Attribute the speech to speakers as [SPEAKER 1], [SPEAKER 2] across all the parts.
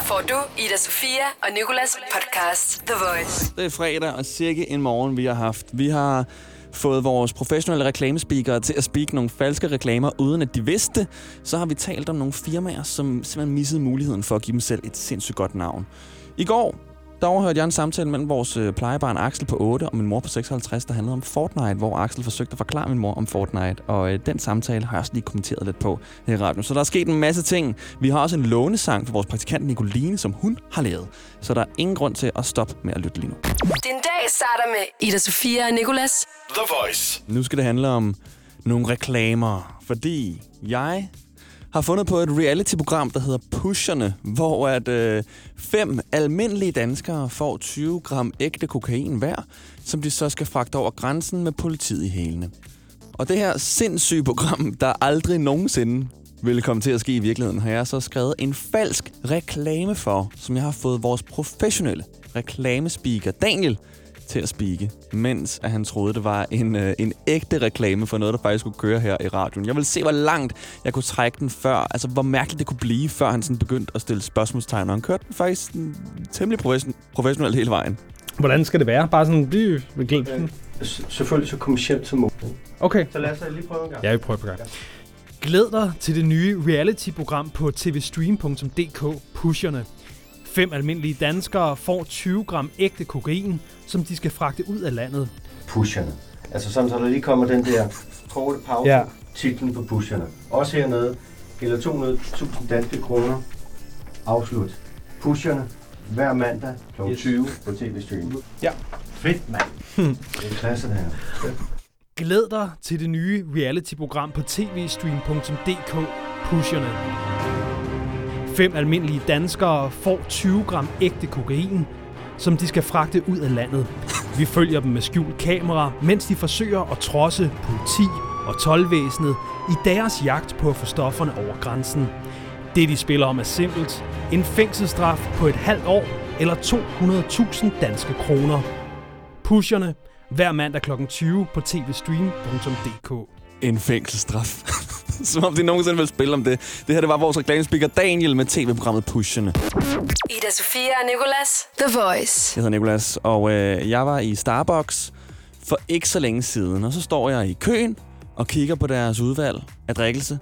[SPEAKER 1] Her får du Ida Sofia og Nikolas podcast The Voice.
[SPEAKER 2] Det er fredag, og cirka en morgen, vi har haft. Vi har fået vores professionelle reklamespeakere til at speak nogle falske reklamer, uden at de vidste. Så har vi talt om nogle firmaer, som simpelthen missede muligheden for at give dem selv et sindssygt godt navn. I går, der overhørte jeg en samtale mellem vores øh, plejebarn Axel på 8 og min mor på 56, der handlede om Fortnite, hvor Axel forsøgte at forklare min mor om Fortnite. Og øh, den samtale har jeg også lige kommenteret lidt på her i radioen. Så der er sket en masse ting. Vi har også en lånesang for vores praktikant Nicoline, som hun har lavet. Så der er ingen grund til at stoppe med at lytte lige nu.
[SPEAKER 1] Din dag starter med Ida Sofia og Nikolas.
[SPEAKER 3] The Voice.
[SPEAKER 2] Nu skal det handle om nogle reklamer, fordi jeg har fundet på et reality-program, der hedder Pusherne, hvor at øh, fem almindelige danskere får 20 gram ægte kokain hver, som de så skal fragte over grænsen med politiet i hælene. Og det her sindssyge program, der aldrig nogensinde ville komme til at ske i virkeligheden, har jeg så skrevet en falsk reklame for, som jeg har fået vores professionelle reklamespeaker Daniel til at spike, mens at han troede, det var en, øh, en ægte reklame for noget, der faktisk skulle køre her i radioen. Jeg vil se, hvor langt jeg kunne trække den før, altså hvor mærkeligt det kunne blive, før han sådan begyndte at stille spørgsmålstegn, og han kørte den faktisk sådan, temmelig profession- professionelt hele vejen.
[SPEAKER 4] Hvordan skal det være? Bare sådan, blive.
[SPEAKER 5] S- selvfølgelig så kommercielt som muligt.
[SPEAKER 4] Okay.
[SPEAKER 5] Så lad os lige prøve en gang.
[SPEAKER 4] Ja, vi prøver på gang. Glæd dig til det nye reality-program på tvstream.dk, Pusherne. Fem almindelige danskere får 20 gram ægte kokain, som de skal fragte ud af landet.
[SPEAKER 5] Pusherne. Altså sådan, så der lige kommer den der korte pause.
[SPEAKER 4] Ja.
[SPEAKER 5] Titlen på pusherne. Også hernede gælder 200.000 danske kroner. Afslut. Pusherne hver mandag kl.
[SPEAKER 4] Yes.
[SPEAKER 5] 20 på TV Stream.
[SPEAKER 4] Ja.
[SPEAKER 5] Fedt, mand. det er klasse, det her.
[SPEAKER 4] Glæd dig til det nye reality-program på tvstream.dk, Pusherne. Fem almindelige danskere får 20 gram ægte kokain, som de skal fragte ud af landet. Vi følger dem med skjult kamera, mens de forsøger at trodse politi og tolvvæsenet i deres jagt på at få stofferne over grænsen. Det, de spiller om, er simpelt. En fængselsstraf på et halvt år eller 200.000 danske kroner. Pusherne hver mandag kl. 20 på tvstream.dk.
[SPEAKER 2] En fængselsstraf. Som om de nogensinde vil spille om det. Det her det var vores reklamespeaker Daniel med tv-programmet Pusherne.
[SPEAKER 1] Ida Sofia og Nikolas. The Voice.
[SPEAKER 2] Jeg hedder Nikolas, og øh, jeg var i Starbucks for ikke så længe siden. Og så står jeg i køen og kigger på deres udvalg af drikkelse.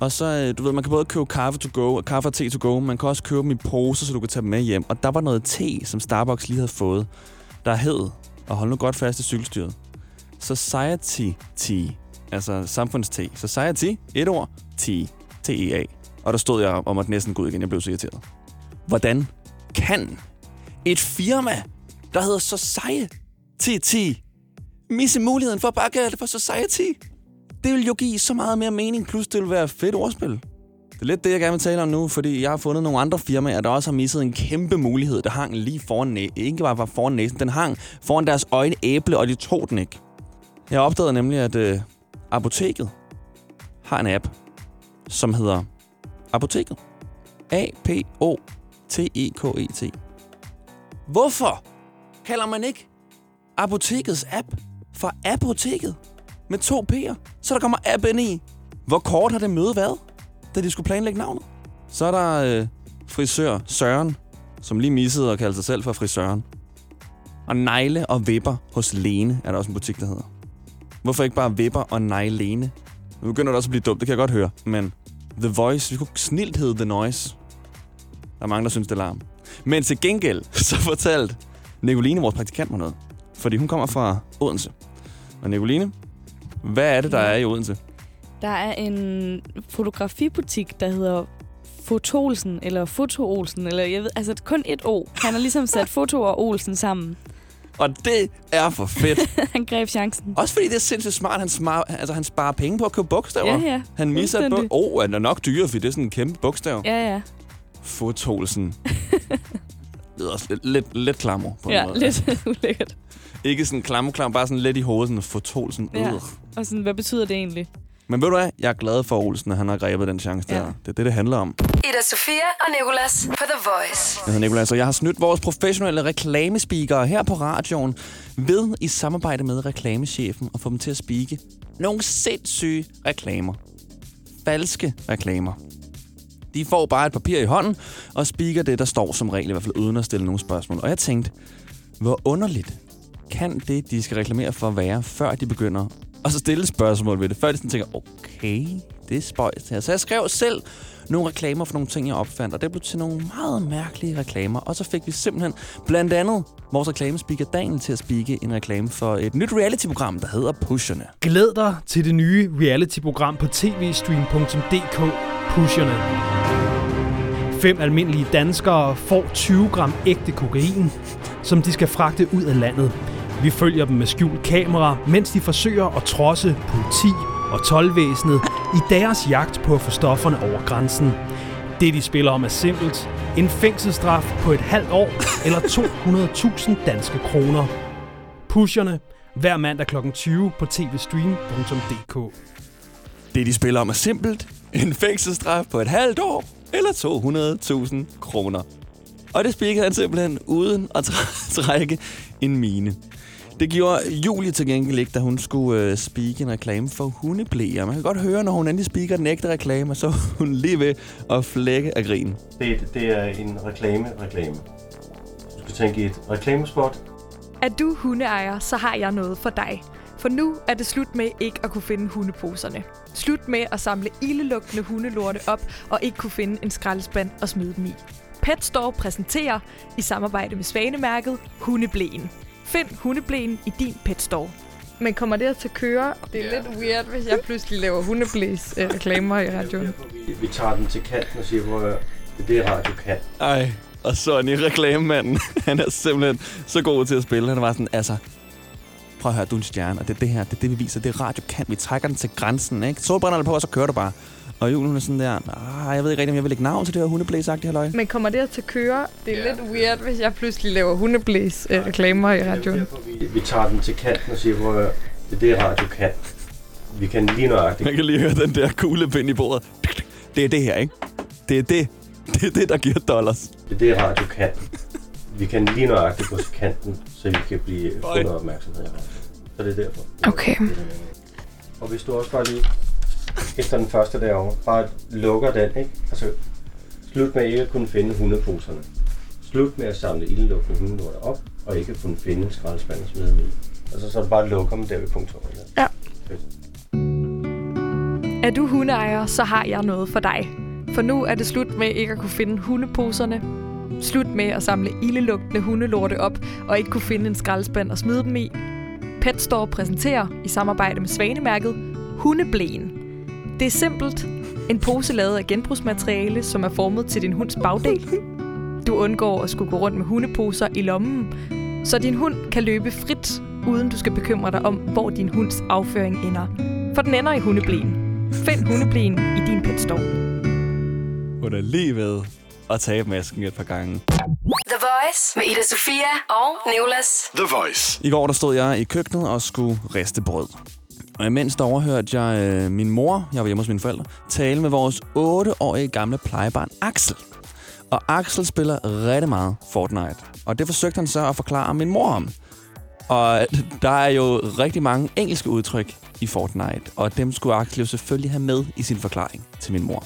[SPEAKER 2] Og så, øh, du ved, man kan både købe kaffe to go og kaffe og te to go. Man kan også købe dem i poser, så du kan tage dem med hjem. Og der var noget te, som Starbucks lige havde fået, der hed, og hold nu godt fast i cykelstyret, Society Tea. Altså samfundste. Society, et ord, T, T-E-A. Og der stod jeg om at næsten gå ud igen. Jeg blev så irriteret. Hvordan kan et firma, der hedder Society, misse muligheden for at bare kalde det for Society? Det vil jo give så meget mere mening, plus det vil være fedt ordspil. Det er lidt det, jeg gerne vil tale om nu, fordi jeg har fundet nogle andre firmaer, der også har misset en kæmpe mulighed, der hang lige foran næsen. Ikke bare var foran næsen, den hang foran deres øjne æble, og de tog den ikke. Jeg opdagede nemlig, at øh, apoteket har en app, som hedder Apoteket. A-P-O-T-E-K-E-T. Hvorfor kalder man ikke apotekets app for apoteket med to P'er, så der kommer app ind i? Hvor kort har det møde været, da de skulle planlægge navnet? Så er der øh, frisør Søren, som lige missede at kalde sig selv for frisøren. Og negle og vipper hos Lene er der også en butik, der hedder. Hvorfor ikke bare vipper og Nej Lene? Nu begynder det også at blive dumt, det kan jeg godt høre. Men The Voice, vi kunne snilt hedde The Noise. Der er mange, der synes, det er larm. Men til gengæld, så fortalte Nicoline, vores praktikant, mig noget. Fordi hun kommer fra Odense. Og Nicoline, hvad er det, der er i Odense?
[SPEAKER 6] Der er en fotografibutik, der hedder Fotolsen, eller Foto Olsen, eller jeg ved, altså kun et O. Han har ligesom sat Foto og Olsen sammen.
[SPEAKER 2] Og det er for fedt.
[SPEAKER 6] Han greb chancen.
[SPEAKER 2] Også fordi det er sindssygt smart. Han, smar, altså, han sparer penge på at købe bogstaver.
[SPEAKER 6] Ja, ja.
[SPEAKER 2] Han misser et bog. Oh, er nok dyre, fordi det er sådan en kæmpe bogstav.
[SPEAKER 6] Ja, ja.
[SPEAKER 2] Fotolsen. det er også lidt, lidt, lidt klammer på en
[SPEAKER 6] Ja,
[SPEAKER 2] måde.
[SPEAKER 6] lidt ulækkert.
[SPEAKER 2] Ikke sådan klam, klam, bare sådan lidt i hovedet, sådan Fotolsen.
[SPEAKER 6] Ja. Og sådan, hvad betyder det egentlig?
[SPEAKER 2] Men ved du hvad? Jeg er glad for Olsen, at han har grebet den chance der.
[SPEAKER 6] Ja.
[SPEAKER 2] Det er det, det handler om.
[SPEAKER 1] Ida Sofia og Nikolas på The Voice.
[SPEAKER 2] Jeg hedder Nicolás, og jeg har snydt vores professionelle reklamespeakere her på radioen ved i samarbejde med reklamechefen at få dem til at spike nogle sindssyge reklamer. Falske reklamer. De får bare et papir i hånden og spiker det, der står som regel, i hvert fald uden at stille nogle spørgsmål. Og jeg tænkte, hvor underligt kan det, de skal reklamere for være, før de begynder at så stille spørgsmål ved det. Før de sådan tænker, okay, det er spøjst her. Så jeg skrev selv nogle reklamer for nogle ting, jeg opfandt, og det blev til nogle meget mærkelige reklamer. Og så fik vi simpelthen blandt andet vores reklamespeaker Daniel til at spikke en reklame for et nyt reality-program, der hedder Pusherne.
[SPEAKER 4] Glæd dig til det nye reality-program på tvstream.dk Pusherne. Fem almindelige danskere får 20 gram ægte kokain, som de skal fragte ud af landet. Vi følger dem med skjult kamera, mens de forsøger at trodse politi og tolvvæsenet i deres jagt på at få stofferne over grænsen. Det, de spiller om, er simpelt. En fængselsstraf på et halvt år eller 200.000 danske kroner. Pusherne hver mandag kl. 20 på tvstream.dk.
[SPEAKER 2] Det, de spiller om, er simpelt. En fængselsstraf på et halvt år eller 200.000 kroner. Og det spikede han simpelthen uden at trække en mine. Det gjorde Julie til gengæld ikke, da hun skulle øh, speak en reklame for hundeblæer. Man kan godt høre, når hun endelig speaker den ægte reklame, så er hun lige ved at flække af grin.
[SPEAKER 5] Det, det er en reklame-reklame. Du skal tænke i et reklamespot.
[SPEAKER 3] Er du hundeejer, så har jeg noget for dig. For nu er det slut med ikke at kunne finde hundeposerne. Slut med at samle ildelugtende hundelorte op og ikke kunne finde en skraldespand og smide dem i. Pet Store præsenterer i samarbejde med Svanemærket Hundeblæen. Find hundeblæen i din Pet Store. Men kommer det til at køre? Det er lidt weird, hvis jeg pludselig laver hundeblæs øh, reklamer i radioen.
[SPEAKER 5] Vi, vi tager den til kanten og siger, hvor det er det, radio kan.
[SPEAKER 2] Ej, og Sonny, reklamemanden, han er simpelthen så god til at spille. Han var sådan, altså, prøv at høre, du er en stjerne, og det er det her, det er det, vi viser. Det er radio kan. Vi trækker den til grænsen, ikke? Solbrænderne på, og så kører du bare. Og Julen hun er sådan der, ah, jeg ved ikke rigtig, om jeg vil lægge navn til det her hundeblæsagtige halløj.
[SPEAKER 3] Men kommer det til at køre? Det er lidt weird, hvis jeg pludselig laver hundeblæs øh, reklamer i radioen.
[SPEAKER 5] Vi, vi tager den til kanten og siger, hvor det er det, radio kan. Vi kan lige nøjagtigt.
[SPEAKER 2] Man kan lige høre den der kuglepind i bordet. Det er det her, ikke? Det er det. Det er det, der giver dollars.
[SPEAKER 5] Det er det, radio kan. Vi kan lige nøjagtigt gå til kanten, så vi kan blive noget opmærksomhed. Så det er derfor.
[SPEAKER 3] Okay.
[SPEAKER 5] Og hvis du også bare lige efter den første derovre, bare lukker den, ikke? Altså, slut med ikke at kunne finde hundeposerne. Slut med at samle ildelugtende hundelorter op, og ikke at kunne finde en skraldespand og smide dem i. Altså, så bare at lukke dem der ved punktum.
[SPEAKER 3] Ja.
[SPEAKER 5] Fedt.
[SPEAKER 3] Er du hundeejer, så har jeg noget for dig. For nu er det slut med ikke at kunne finde hundeposerne. Slut med at samle ildelugtende hundelorte op og ikke kunne finde en skraldespand og smide dem i. Pet Store præsenterer i samarbejde med Svanemærket Hundeblæen. Det er simpelt. En pose lavet af genbrugsmateriale, som er formet til din hunds bagdel. Du undgår at skulle gå rundt med hundeposer i lommen, så din hund kan løbe frit, uden du skal bekymre dig om, hvor din hunds afføring ender. For den ender i hundeblæen. Find hundeblæen i din Pet Store.
[SPEAKER 2] Hun er lige ved at tabe masken et par gange.
[SPEAKER 1] The Voice med Ida Sofia og Nicolas.
[SPEAKER 7] The Voice.
[SPEAKER 2] I går der stod jeg i køkkenet og skulle riste brød. Og imens der overhørte jeg øh, min mor, jeg var hjemme hos mine forældre, tale med vores 8-årige gamle plejebarn Axel. Og Axel spiller rigtig meget Fortnite. Og det forsøgte han så at forklare min mor om. Og der er jo rigtig mange engelske udtryk i Fortnite, og dem skulle Axel jo selvfølgelig have med i sin forklaring til min mor.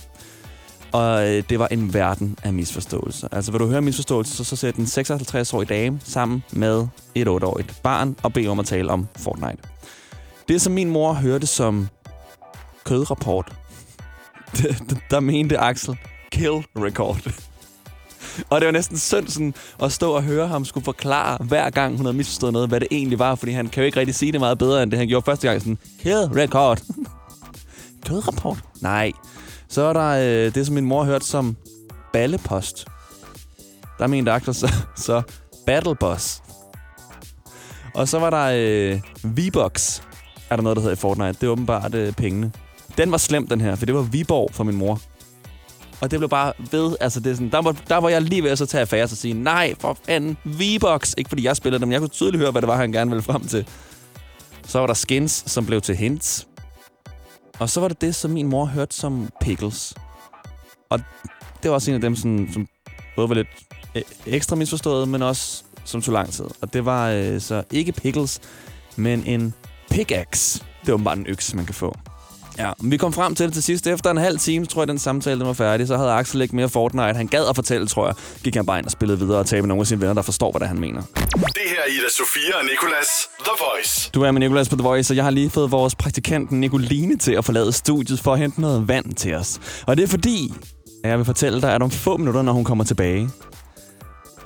[SPEAKER 2] Og øh, det var en verden af misforståelser. Altså, vil du høre misforståelser, så, så sæt en 56-årig dame sammen med et 8-årigt barn og bed om at tale om Fortnite. Det, som min mor hørte som kødrapport, der mente Axel kill record. Og det var næsten synd sådan, at stå og høre ham skulle forklare, hver gang hun havde misforstået noget, hvad det egentlig var, fordi han kan jo ikke rigtig sige det meget bedre, end det han gjorde første gang. Sådan, kill record. Kødrapport? Nej. Så er der øh, det, som min mor hørte som ballepost. Der mente Axel så, så battle boss. Og så var der øh, V-Bucks, er der noget, der hedder i Fortnite. Det er åbenbart øh, pengene. Den var slem, den her, for det var Viborg for min mor. Og det blev bare ved, altså det er sådan, der, var, der var jeg lige ved at så tage affære og sige, nej, for fanden, V-Box. Ikke fordi jeg spillede dem, jeg kunne tydeligt høre, hvad det var, han gerne ville frem til. Så var der skins, som blev til hints. Og så var det det, som min mor hørte som pickles. Og det var også en af dem, som, som både var lidt øh, ekstra misforstået, men også som tog lang tid. Og det var øh, så ikke pickles, men en pickaxe. Det var bare en økse, man kan få. Ja, men vi kom frem til det til sidst. Efter en halv time, tror jeg, den samtale den var færdig, så havde Axel ikke mere Fortnite. Han gad at fortælle, tror jeg. Gik han bare ind og spillede videre og talte med nogle af sine venner, der forstår, hvad det er, han mener.
[SPEAKER 7] Det her er Ida Sofia og Nicolas The Voice.
[SPEAKER 2] Du er med Nicolas på The Voice, og jeg har lige fået vores praktikant Nicoline til at forlade studiet for at hente noget vand til os. Og det er fordi, at jeg vil fortælle dig, at om få minutter, når hun kommer tilbage,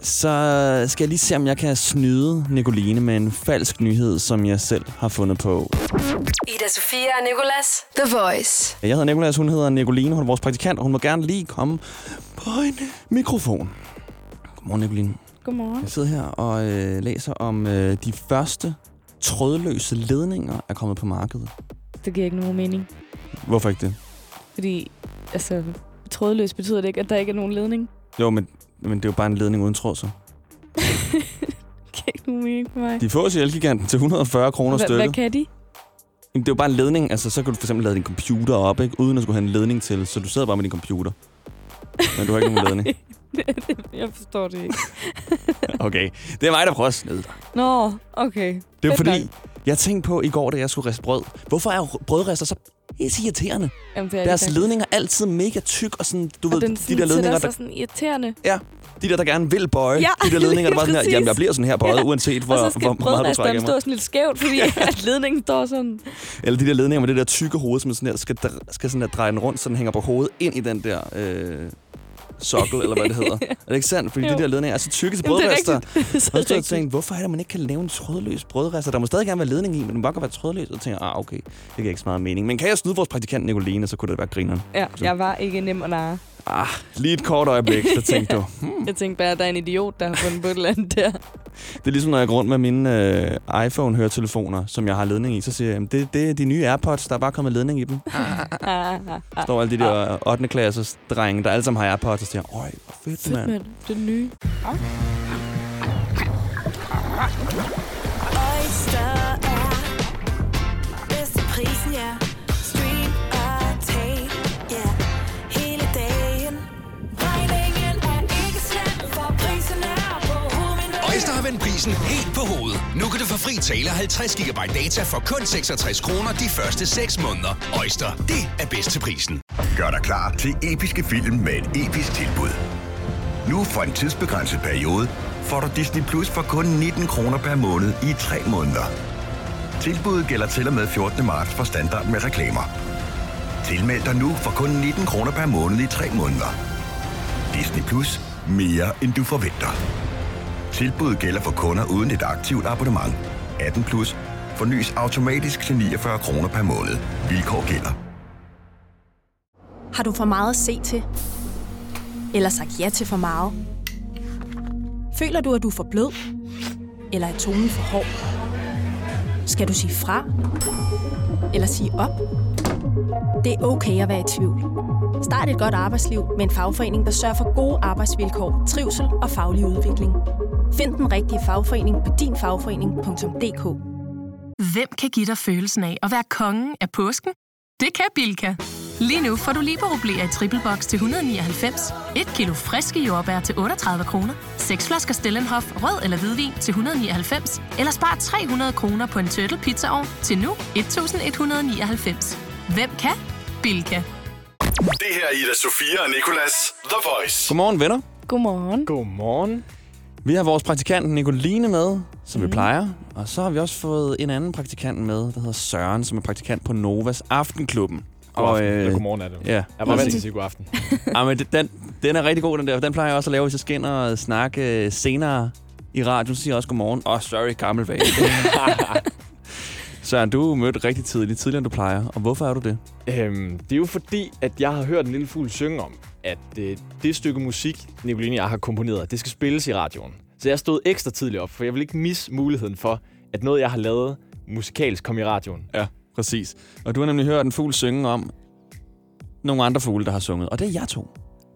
[SPEAKER 2] så skal jeg lige se, om jeg kan snyde Nicoline med en falsk nyhed, som jeg selv har fundet på.
[SPEAKER 1] Ida Sofia og Nicolas. The Voice.
[SPEAKER 2] Jeg hedder Nicolas, hun hedder Nicoline, hun er vores praktikant, og hun må gerne lige komme på en mikrofon. Godmorgen, Nicoline.
[SPEAKER 6] Godmorgen.
[SPEAKER 2] Jeg sidder her og øh, læser om øh, de første trådløse ledninger er kommet på markedet.
[SPEAKER 6] Det giver ikke nogen mening.
[SPEAKER 2] Hvorfor ikke det?
[SPEAKER 6] Fordi, altså, trådløs betyder det ikke, at der ikke er nogen ledning.
[SPEAKER 2] Jo, men, men det er jo bare en ledning uden tråd, så.
[SPEAKER 6] Nogen mening for mig.
[SPEAKER 2] De fås i Elgiganten til 140 kroner stykket.
[SPEAKER 6] hvad kan de?
[SPEAKER 2] Jamen, Det er jo bare en ledning. Altså, så kan du for eksempel lade din computer op, ikke? uden at skulle have en ledning til. Så du sidder bare med din computer. Men du har ikke nogen ledning.
[SPEAKER 6] Jeg forstår det ikke.
[SPEAKER 2] Okay, det er mig, der prøver at snyde dig.
[SPEAKER 6] Nå, okay.
[SPEAKER 2] Det er
[SPEAKER 6] Fedt
[SPEAKER 2] fordi,
[SPEAKER 6] nok.
[SPEAKER 2] Jeg tænkte på i går, da jeg skulle riste brød. Hvorfor er brødrester så helt irriterende?
[SPEAKER 6] Jamen, det er
[SPEAKER 2] Deres
[SPEAKER 6] det
[SPEAKER 2] ledninger er altid mega tyk, og sådan, du
[SPEAKER 6] Og
[SPEAKER 2] ved,
[SPEAKER 6] den
[SPEAKER 2] de der ledninger, der,
[SPEAKER 6] sådan irriterende.
[SPEAKER 2] ja, de der, der gerne vil bøje.
[SPEAKER 6] Ja,
[SPEAKER 2] de der ledninger, der bare sådan her, jamen, jeg bliver sådan her bøjet,
[SPEAKER 6] Ja.
[SPEAKER 2] uanset hvor,
[SPEAKER 6] og så skal
[SPEAKER 2] hvor meget du trækker
[SPEAKER 6] stå
[SPEAKER 2] mig.
[SPEAKER 6] sådan lidt skævt, fordi at ledningen står sådan.
[SPEAKER 2] Eller de der ledninger med det der tykke hoved, som sådan her, skal, skal sådan der dreje den rundt, så den hænger på hovedet ind i den der øh, sokkel, eller hvad det hedder. Er det ikke sandt? Fordi
[SPEAKER 6] Jo.
[SPEAKER 2] de der ledninger er så tykke til
[SPEAKER 6] er
[SPEAKER 2] brødrester. Og
[SPEAKER 6] så
[SPEAKER 2] jeg tænkte, hvorfor er det, at man ikke kan lave en trådløs brødrester? Der må stadig gerne være ledning i, men den må godt være trådløs. Og jeg, ah, okay, det giver ikke så meget mening. Men kan jeg snyde vores praktikant Nicoline, så kunne det være grineren.
[SPEAKER 6] Ja, jeg var ikke nem og narre.
[SPEAKER 2] Ah, lige et kort øjeblik, så tænkte du, hmm.
[SPEAKER 6] Jeg tænkte bare, at der er en idiot, der har fundet på et eller andet der.
[SPEAKER 2] Det er ligesom, når jeg går rundt med mine øh, iPhone-høretelefoner, som jeg har ledning i, så siger jeg, "Jamen, det, det er de nye AirPods, der er bare kommet ledning i dem.
[SPEAKER 6] Ah, ah, ah.
[SPEAKER 2] Der står alle de der 8. klasses drenge, der alle sammen har AirPods, og siger, øj, hvor fedt,
[SPEAKER 6] Fedt,
[SPEAKER 2] mand.
[SPEAKER 6] mand. Det er det nye.
[SPEAKER 8] Oyster hovedet.
[SPEAKER 9] Prisen helt på hovedet. Nu kan du få fri tale 50 GB data for kun 66 kroner de første 6 måneder. Øjster, det er bedst til prisen.
[SPEAKER 10] Gør dig klar til episke film med et episk tilbud. Nu for en tidsbegrænset periode får du Disney Plus for kun 19 kroner per måned i 3 måneder. Tilbuddet gælder til og med 14. marts for standard med reklamer. Tilmeld dig nu for kun 19 kroner per måned i 3 måneder. Disney Plus. Mere end du forventer. Tilbuddet gælder for kunder uden et aktivt abonnement. 18 plus. Fornyes automatisk til 49 kroner per måned. Vilkår gælder.
[SPEAKER 11] Har du for meget at se til? Eller sagt ja til for meget? Føler du, at du er for blød? Eller er tonen for hård? Skal du sige fra? Eller sige op? Det er okay at være i tvivl. Start et godt arbejdsliv med en fagforening, der sørger for gode arbejdsvilkår, trivsel og faglig udvikling. Find den rigtige fagforening på dinfagforening.dk
[SPEAKER 12] Hvem kan give dig følelsen af at være kongen af påsken? Det kan Bilka! Lige nu får du liberobleer i triple box til 199, et kilo friske jordbær til 38 kroner, seks flasker Stellenhof rød eller hvidvin til 199, eller spar 300 kroner på en turtle pizzaovn til nu 1199. Hvem kan? Bilka.
[SPEAKER 7] Det her er Ida Sofia og Nicolas The Voice.
[SPEAKER 2] Godmorgen, venner.
[SPEAKER 6] Godmorgen.
[SPEAKER 4] Godmorgen.
[SPEAKER 2] Vi har vores praktikant Nicoline med, som mm. vi plejer. Og så har vi også fået en anden praktikant med, der hedder Søren, som er praktikant på Novas Aftenklubben.
[SPEAKER 13] God aften. Eller godmorgen er det.
[SPEAKER 2] Ja,
[SPEAKER 13] Jeg var vant til at sige god aften.
[SPEAKER 2] ja, men den, den er rigtig god, den der. Den plejer jeg også at lave, hvis jeg skal ind og snakke øh, senere i radioen. Så siger jeg også godmorgen. Åh, oh, sorry, gammel vane. Søren, du er mødt rigtig tidligt, tidligere end du plejer. Og hvorfor er du det?
[SPEAKER 13] Øhm, det er jo fordi, at jeg har hørt en lille fugl synge om, at øh, det stykke musik, Nicoline og jeg har komponeret, det skal spilles i radioen. Så jeg stod ekstra tidligt op, for jeg vil ikke misse muligheden for, at noget, jeg har lavet musikalsk, kom i radioen.
[SPEAKER 2] Ja, præcis. Og du har nemlig hørt en fugl synge om nogle andre fugle, der har sunget. Og det er jer to.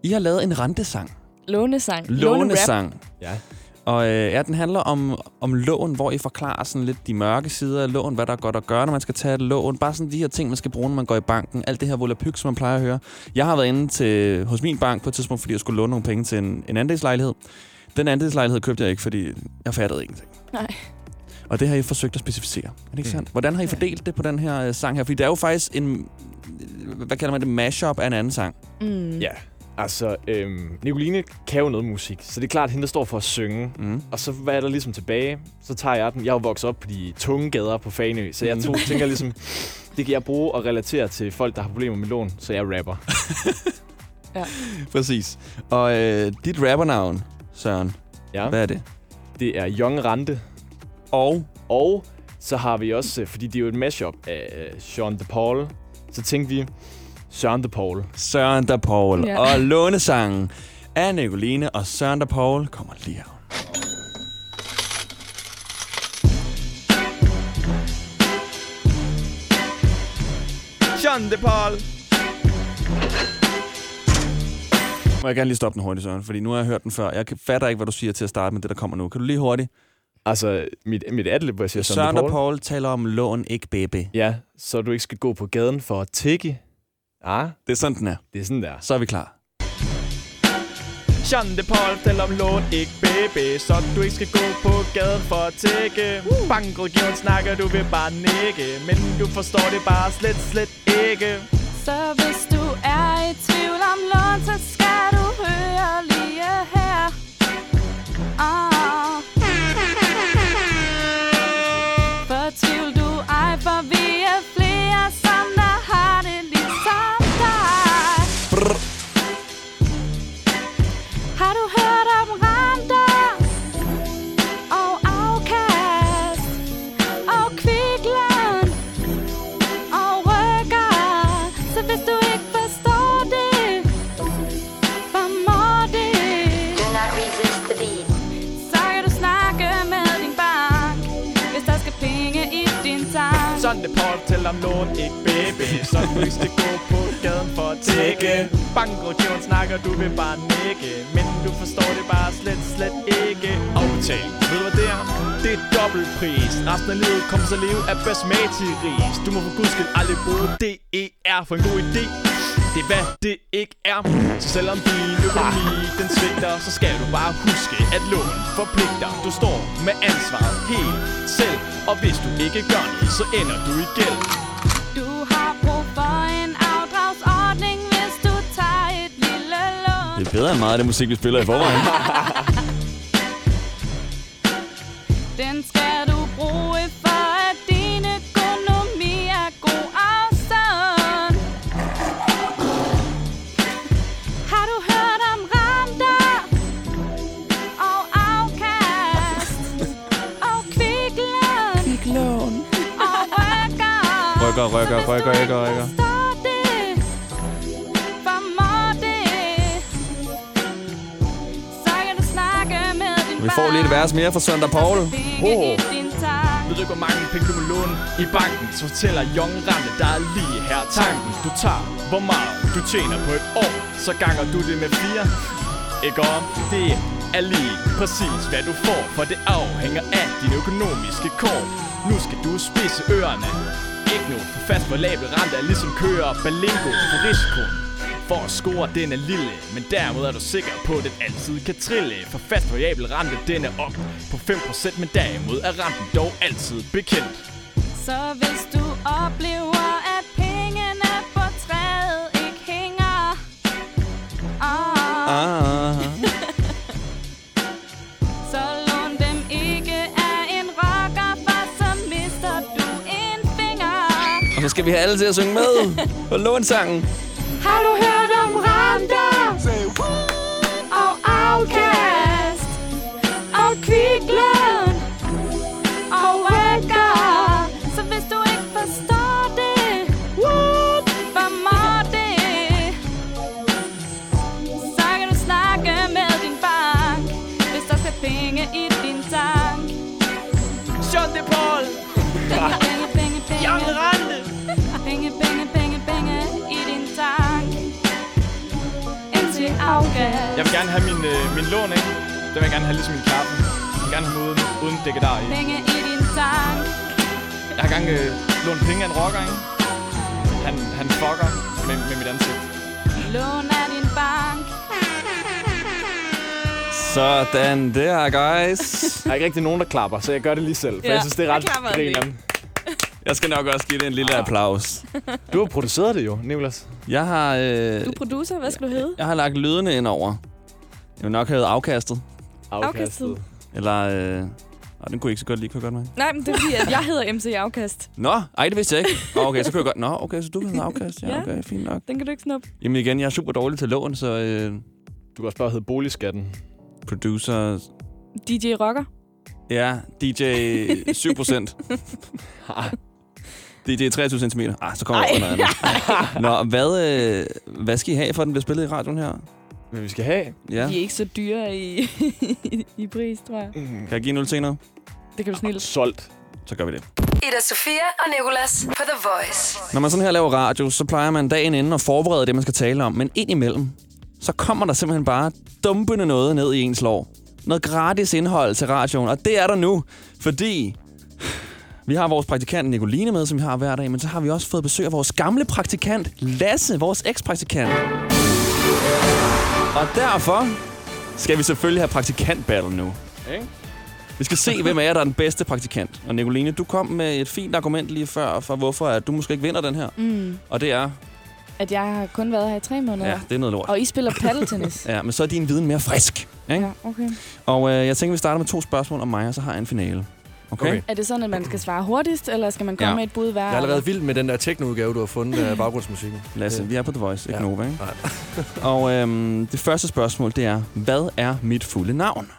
[SPEAKER 2] I har lavet en rentesang.
[SPEAKER 6] Lånesang.
[SPEAKER 2] Lånesang.
[SPEAKER 13] Ja.
[SPEAKER 2] Og øh, ja, den handler om, om lån, hvor I forklarer sådan lidt de mørke sider af lån, hvad der er godt at gøre, når man skal tage et lån. Bare sådan de her ting, man skal bruge, når man går i banken. Alt det her volapyk, som man plejer at høre. Jeg har været inde til, hos min bank på et tidspunkt, fordi jeg skulle låne nogle penge til en, en andelslejlighed. Den andelslejlighed købte jeg ikke, fordi jeg fattede ingenting.
[SPEAKER 6] Nej.
[SPEAKER 2] Og det har I forsøgt at specificere. Er det ikke
[SPEAKER 13] Mm.
[SPEAKER 2] sandt? Hvordan har I fordelt det på den her øh, sang her? Fordi det er jo faktisk en, hvad kalder man det, mashup af en anden sang.
[SPEAKER 6] Mm.
[SPEAKER 13] Ja, altså, øhm, Nicoline kan jo noget musik, så det er klart, at hende, der står for at synge.
[SPEAKER 2] Mm.
[SPEAKER 13] Og så hvad er der ligesom tilbage? Så tager jeg den. Jeg er jo vokset op på de tunge gader på Fanø, så jeg
[SPEAKER 2] Mm.
[SPEAKER 13] tog, tænker ligesom, det kan jeg bruge og relatere til folk, der har problemer med lån, så jeg rapper.
[SPEAKER 6] Ja.
[SPEAKER 2] Præcis. Og øh, dit rappernavn, Søren,
[SPEAKER 13] Ja.
[SPEAKER 2] hvad er det?
[SPEAKER 13] Det er Young Rante.
[SPEAKER 2] Og?
[SPEAKER 13] Og så har vi også, øh, fordi det er jo et mashup af øh, Sean de Paul, så tænkte vi, Søren de Paul.
[SPEAKER 2] Søren da Paul.
[SPEAKER 13] Ja.
[SPEAKER 2] Og lånesangen af Nicoline og Søren da Paul kommer lige her.
[SPEAKER 13] Sean de Paul.
[SPEAKER 2] Må jeg gerne lige stoppe den hurtigt, Søren, fordi nu har jeg hørt den før. Jeg fatter ikke, hvad du siger til at starte med det, der kommer nu. Kan du lige hurtigt?
[SPEAKER 13] Altså, mit, mit adlib, hvor jeg siger Søren,
[SPEAKER 2] Søren
[SPEAKER 13] de Paul.
[SPEAKER 2] Paul taler om lån, ikke baby.
[SPEAKER 13] Ja, så du ikke skal gå på gaden for at tigge. Ja,
[SPEAKER 2] Det er sådan, den er.
[SPEAKER 13] det er sådan der.
[SPEAKER 2] Så er vi klar.
[SPEAKER 13] Sean de Paul fortæller om lån, ikke baby Så du ikke skal gå på gaden for at tække Bankrådgiveren snakker, du vil bare nikke Men du forstår det bare slet, slet ikke
[SPEAKER 8] Så hvis du er i tvivl om lån, så skal du høre lige her. Ah.
[SPEAKER 13] Snakker, du vil bare nikke Men du forstår det bare slet, slet ikke. Aftale, ved du hvad det er? Det er dobbelt pris Resten af livet kommer så at leve af basmati ris Du må for guds skyld aldrig bruge DER for en god idé. Det er hvad det ikke er. Så selvom din økonomi den svigter Så skal du bare huske at lån forpligter. Du står med ansvaret helt selv. Og hvis du ikke gør det, Så ender du i gæld.
[SPEAKER 2] Bedre end meget af det musik, vi spiller i forvejen.
[SPEAKER 8] Den skal du bruge for, at din økonomi er god sund. Har du hørt om renter og afkast og kviklån
[SPEAKER 6] Kviklån.
[SPEAKER 8] og rykker?
[SPEAKER 2] Rykker, rykker, rykker, rykker, rykker. Får lige et vers mere fra Sønder Paul.
[SPEAKER 13] Ved du ikke, hvor mange penge du må låne i banken? Så fortæller Young Rante, der er lige her tanken. Du tager, hvor meget du tjener på et år Så ganger du det med fire. Ikke om det er lige præcis hvad du får For det afhænger af dine økonomiske kår. Nu skal du spidse ørerne. Ikke nu, for fast variabel rente er ligesom køre Balingo for risikoen for at score, den er lille, men derimod er du sikker på, at den altid kan trille. For fast variabel rente, den er op på 5%, men derimod er renten dog altid bekendt.
[SPEAKER 8] Så hvis du oplever, at pengene på træet ikke hænger, ah,
[SPEAKER 2] Ah.
[SPEAKER 8] så lån dem ikke af en rocker, for så mister du en finger.
[SPEAKER 2] Og så skal vi have alle til at synge med på lånsangen.
[SPEAKER 8] Har du
[SPEAKER 13] Jeg vil gerne have min, øh, min lån, ikke? Den vil jeg gerne have ligesom min kaffe. Jeg vil gerne have den uden, uden dækkedar i.
[SPEAKER 8] Penge i din tank.
[SPEAKER 13] Jeg har gang øh, lånt penge af en rocker, ikke? Han, han fucker med, med mit ansigt.
[SPEAKER 8] Lån af din bank.
[SPEAKER 2] Sådan der, guys.
[SPEAKER 13] Der er ikke rigtig nogen, der klapper, så jeg gør det lige selv. For
[SPEAKER 6] Ja,
[SPEAKER 13] jeg synes, det er ret grineren.
[SPEAKER 2] Jeg skal nok også give det en lille applaus.
[SPEAKER 13] Du har produceret det jo, Nicolas.
[SPEAKER 2] Jeg har, øh,
[SPEAKER 6] Du er producer, hvad skal du hedde?
[SPEAKER 2] jeg har lagt lydene ind over. Jeg vil nok have afkastet.
[SPEAKER 6] Afkastet.
[SPEAKER 2] Eller... Øh, nej, den kunne jeg ikke så godt lide, kunne jeg godt med.
[SPEAKER 6] Nej, men det er fordi, at jeg hedder MC Afkast.
[SPEAKER 2] Nå, ej, det vidste jeg ikke. Nå, Okay, så kunne jeg godt... Nå, okay, så du hedder afkast. Ja,
[SPEAKER 6] Ja.
[SPEAKER 2] okay, fint nok.
[SPEAKER 6] Den kan du ikke snuppe.
[SPEAKER 2] Jamen igen, jeg er super dårlig til lån, så... Øh,
[SPEAKER 13] Du kan også bare hedde Boligskatten.
[SPEAKER 2] producer...
[SPEAKER 6] DJ Rocker.
[SPEAKER 2] Ja, DJ 7 procent. DJ 23 cm. Ah, så kommer jeg noget andet. Nå, hvad, øh, hvad skal I have, for at den bliver spillet i radioen her?
[SPEAKER 13] Hvad vi skal have?
[SPEAKER 2] Ja.
[SPEAKER 6] De er ikke så dyre i, i, pris, tror jeg.
[SPEAKER 2] Kan jeg give 0 senere?
[SPEAKER 6] Det kan du snille.
[SPEAKER 13] Solgt.
[SPEAKER 2] Så gør vi det.
[SPEAKER 1] Ida Sofia og Nicolas på The Voice.
[SPEAKER 2] Når man sådan her laver radio, så plejer man dagen inden at forberede det, man skal tale om. Men indimellem, så kommer der simpelthen bare dumpende noget ned i ens lår. Noget gratis indhold til radioen, og det er der nu, fordi vi har vores praktikant Nicoline med, som vi har hver dag, men så har vi også fået besøg af vores gamle praktikant, Lasse, vores ekspraktikant. Og derfor skal vi selvfølgelig have praktikant-battle nu.
[SPEAKER 13] Ikke?
[SPEAKER 2] Vi skal se, hvem af jer, der er den bedste praktikant. Og Nicoline, du kom med et fint argument lige før, for hvorfor at du måske ikke vinder den her.
[SPEAKER 6] Mm.
[SPEAKER 2] Og det er,
[SPEAKER 6] At jeg har kun været her i tre måneder.
[SPEAKER 2] ja, det er noget lort.
[SPEAKER 6] Og I spiller paddeltennis.
[SPEAKER 2] Ja, men så er din viden mere frisk. Ikke?
[SPEAKER 6] ja, okay.
[SPEAKER 2] Og øh, jeg tænker, vi starter med to spørgsmål om mig, og så har jeg en finale. Okay?
[SPEAKER 14] Okay.
[SPEAKER 6] Er det sådan, at man skal svare hurtigst, eller skal man komme
[SPEAKER 2] Ja.
[SPEAKER 6] med et bud hver?
[SPEAKER 14] Jeg er allerede vild med den der techno-udgave, du har fundet af baggrundsmusikken.
[SPEAKER 2] Lasse, vi er på The Voice, ikke
[SPEAKER 14] Ja.
[SPEAKER 2] Nova, ikke? Og øhm, det første spørgsmål, det er, hvad er mit fulde navn?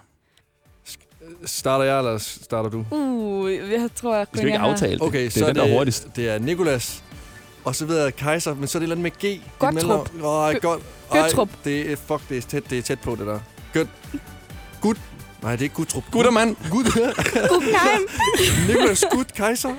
[SPEAKER 14] Starter jeg, eller starter du?
[SPEAKER 6] Uh, jeg tror, jeg
[SPEAKER 2] Vi skal ikke
[SPEAKER 6] jeg
[SPEAKER 2] aftale det.
[SPEAKER 14] Okay,
[SPEAKER 2] det
[SPEAKER 14] så
[SPEAKER 2] er den, der er hurtigst.
[SPEAKER 14] Det er Nikolas, og så videre Kaiser, men så er det et eller andet med G.
[SPEAKER 6] Godtrup.
[SPEAKER 14] Åh, oh, godt. Ej. Det er, fuck, det er tæt, det er tæt på, det der. Gøt. Gud. Nej, det er ikke Gudtrup.
[SPEAKER 2] Guttermand.
[SPEAKER 14] Gud.
[SPEAKER 6] Guggenheim.
[SPEAKER 14] Nikolas Gud Kaiser.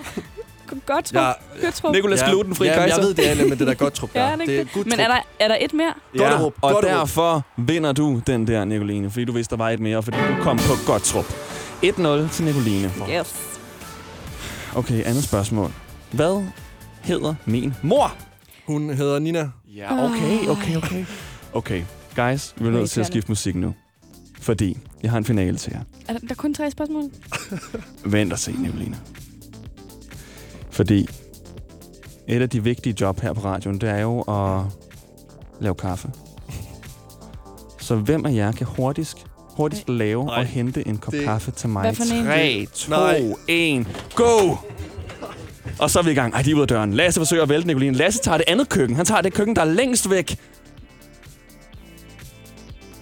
[SPEAKER 6] Godt,
[SPEAKER 14] Ja.
[SPEAKER 6] Gøtrup.
[SPEAKER 2] Nicolas Glutenfri
[SPEAKER 14] ja,
[SPEAKER 2] Kaiser.
[SPEAKER 14] jeg ved, det er med det der Godtrup der.
[SPEAKER 6] Ja, det er.
[SPEAKER 14] Gudtrup.
[SPEAKER 6] Men er der, er der et mere?
[SPEAKER 2] Ja,
[SPEAKER 14] Godterup,
[SPEAKER 2] og
[SPEAKER 14] Godterup.
[SPEAKER 2] derfor vinder du den der, Nicoline, fordi du vidste, der var et mere, og fordi du kom på Godtrup. 1-0 til Nicoline.
[SPEAKER 6] Yes.
[SPEAKER 2] Okay, andet spørgsmål. Hvad hedder min mor?
[SPEAKER 14] Hun hedder Nina.
[SPEAKER 2] Ja, okay, okay, okay. Okay, guys, vi er nødt til at skifte musik nu. Fordi jeg har en finale til jer.
[SPEAKER 6] Er der, der er kun tre spørgsmål?
[SPEAKER 2] Vent og se, Nicoline. Fordi et af de vigtige job her på radioen, det er jo at lave kaffe. Så hvem af jer kan hurtigst, hurtigst lave
[SPEAKER 14] Nej,
[SPEAKER 2] og hente en kop
[SPEAKER 14] det-
[SPEAKER 2] kaffe til mig?
[SPEAKER 6] Hvad for en?
[SPEAKER 2] 3, 2,
[SPEAKER 14] Nej.
[SPEAKER 2] 1, go! Og så er vi i gang. Ej, de er ude af døren. Lasse forsøger at vælte Nicoline. Lasse tager det andet køkken. Han tager det køkken, der er længst væk.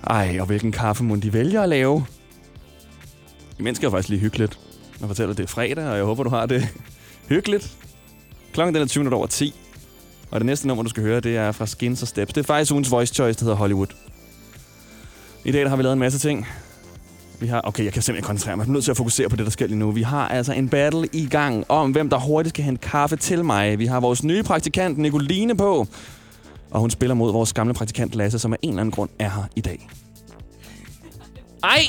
[SPEAKER 2] Ej, og hvilken kaffe må de vælger at lave? Imens skal jeg faktisk lige hyggeligt. Jeg fortæller, at det er fredag, og jeg håber, du har det hyggeligt. Klokken den er 20 over 10. Og det næste nummer, du skal høre, det er fra Skins og Steps. Det er faktisk ugens voice choice, der hedder Hollywood. I dag der har vi lavet en masse ting. Vi har, okay, jeg kan simpelthen koncentrere mig. Jeg er nødt til at fokusere på det, der sker lige nu. Vi har altså en battle i gang om, hvem der hurtigt kan hente kaffe til mig. Vi har vores nye praktikant, Nicoline, på. Og hun spiller mod vores gamle praktikant, Lasse, som af en eller anden grund er her i dag. Ej!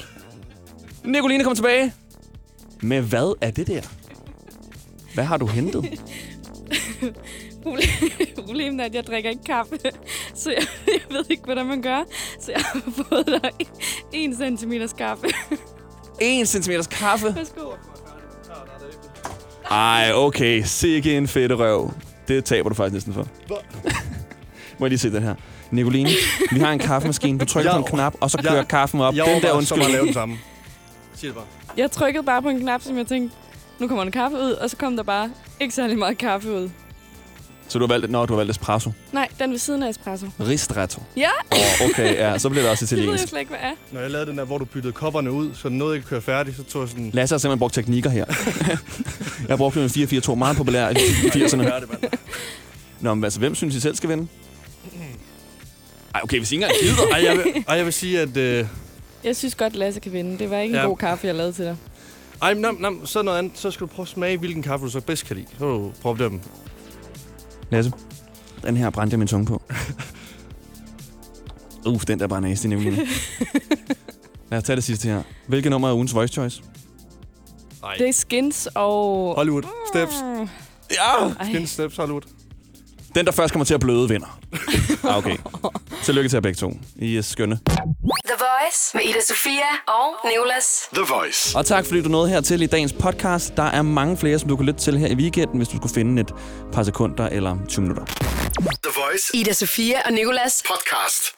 [SPEAKER 2] Nicoline kom tilbage. Med hvad er det der? Hvad har du hentet?
[SPEAKER 6] Problemet er, at jeg drikker ikke kaffe, så jeg, jeg ved ikke, hvordan man gør. Så jeg har fået dig en centimeters kaffe.
[SPEAKER 2] 1 cm kaffe.
[SPEAKER 6] Værsgo.
[SPEAKER 2] Ej, okay. Sikke en fedte røv. Det taber du faktisk næsten for. Må jeg lige se den her. Nicoline, vi har en kaffemaskine. Du trykker
[SPEAKER 14] Jeg-
[SPEAKER 2] på en knap, og så
[SPEAKER 14] jeg-
[SPEAKER 2] kører kaffen op.
[SPEAKER 14] Jeg
[SPEAKER 2] den der
[SPEAKER 14] meget at lave den samme. Sig det bare.
[SPEAKER 6] Jeg trykkede bare på en knap, som jeg tænkte, nu kommer en kaffe ud, og så kom der bare ikke særlig meget kaffe ud.
[SPEAKER 2] Så du har valgt, når du har valgt espresso.
[SPEAKER 6] Nej, den ved siden af espresso.
[SPEAKER 2] Ristretto.
[SPEAKER 6] Ja,
[SPEAKER 2] Oh, okay, ja, så bliver det også
[SPEAKER 6] det ved jeg
[SPEAKER 2] italiensk.
[SPEAKER 6] slet ikke, hvad er.
[SPEAKER 14] Når jeg lavede den der, hvor du byttede kopperne ud, så den nåede ikke at køre færdig, så tog jeg sådan...
[SPEAKER 2] Lasse har simpelthen brugt teknikker her. jeg har brugt en 4-4-2, meget populær i 80'erne.
[SPEAKER 14] Færdig, mand.
[SPEAKER 2] Nå, men altså, hvem synes I selv skal vinde? Ej, okay, hvis I ikke engang gider.
[SPEAKER 14] Ej, jeg vil, ej, jeg vil sige, at... Øh,
[SPEAKER 6] Jeg synes godt, Lasse kan vinde. Det var ikke en
[SPEAKER 14] Ja.
[SPEAKER 6] god kaffe, jeg lavede til dig.
[SPEAKER 14] ej, nam, nam, så noget andet. Så skal du prøve at smage, hvilken kaffe du så bedst kan lide. Så du prøve dem.
[SPEAKER 2] Lasse, den her brændte jeg min tunge på. Uff, den der er bare nasty, Nicoline. Lad os tage det sidste her. Hvilket nummer er ugens voice choice?
[SPEAKER 14] Nej.
[SPEAKER 6] Det er skins og...
[SPEAKER 14] Hollywood. Steps.
[SPEAKER 6] Mm.
[SPEAKER 2] Ja!
[SPEAKER 6] Ej.
[SPEAKER 14] Skin steps Hollywood.
[SPEAKER 2] Den, der først kommer til at bløde, vinder. Ah, okay. Tillykke til jer begge to. I er skønne.
[SPEAKER 1] The Voice med Ida Sofia og Nicolas.
[SPEAKER 7] The Voice.
[SPEAKER 2] Og tak fordi du nåede hertil i dagens podcast. Der er mange flere, som du kan lytte til her i weekenden, hvis du skulle finde et par sekunder eller 20 minutter.
[SPEAKER 7] The Voice.
[SPEAKER 1] Ida Sofia og Nicolas.
[SPEAKER 7] Podcast.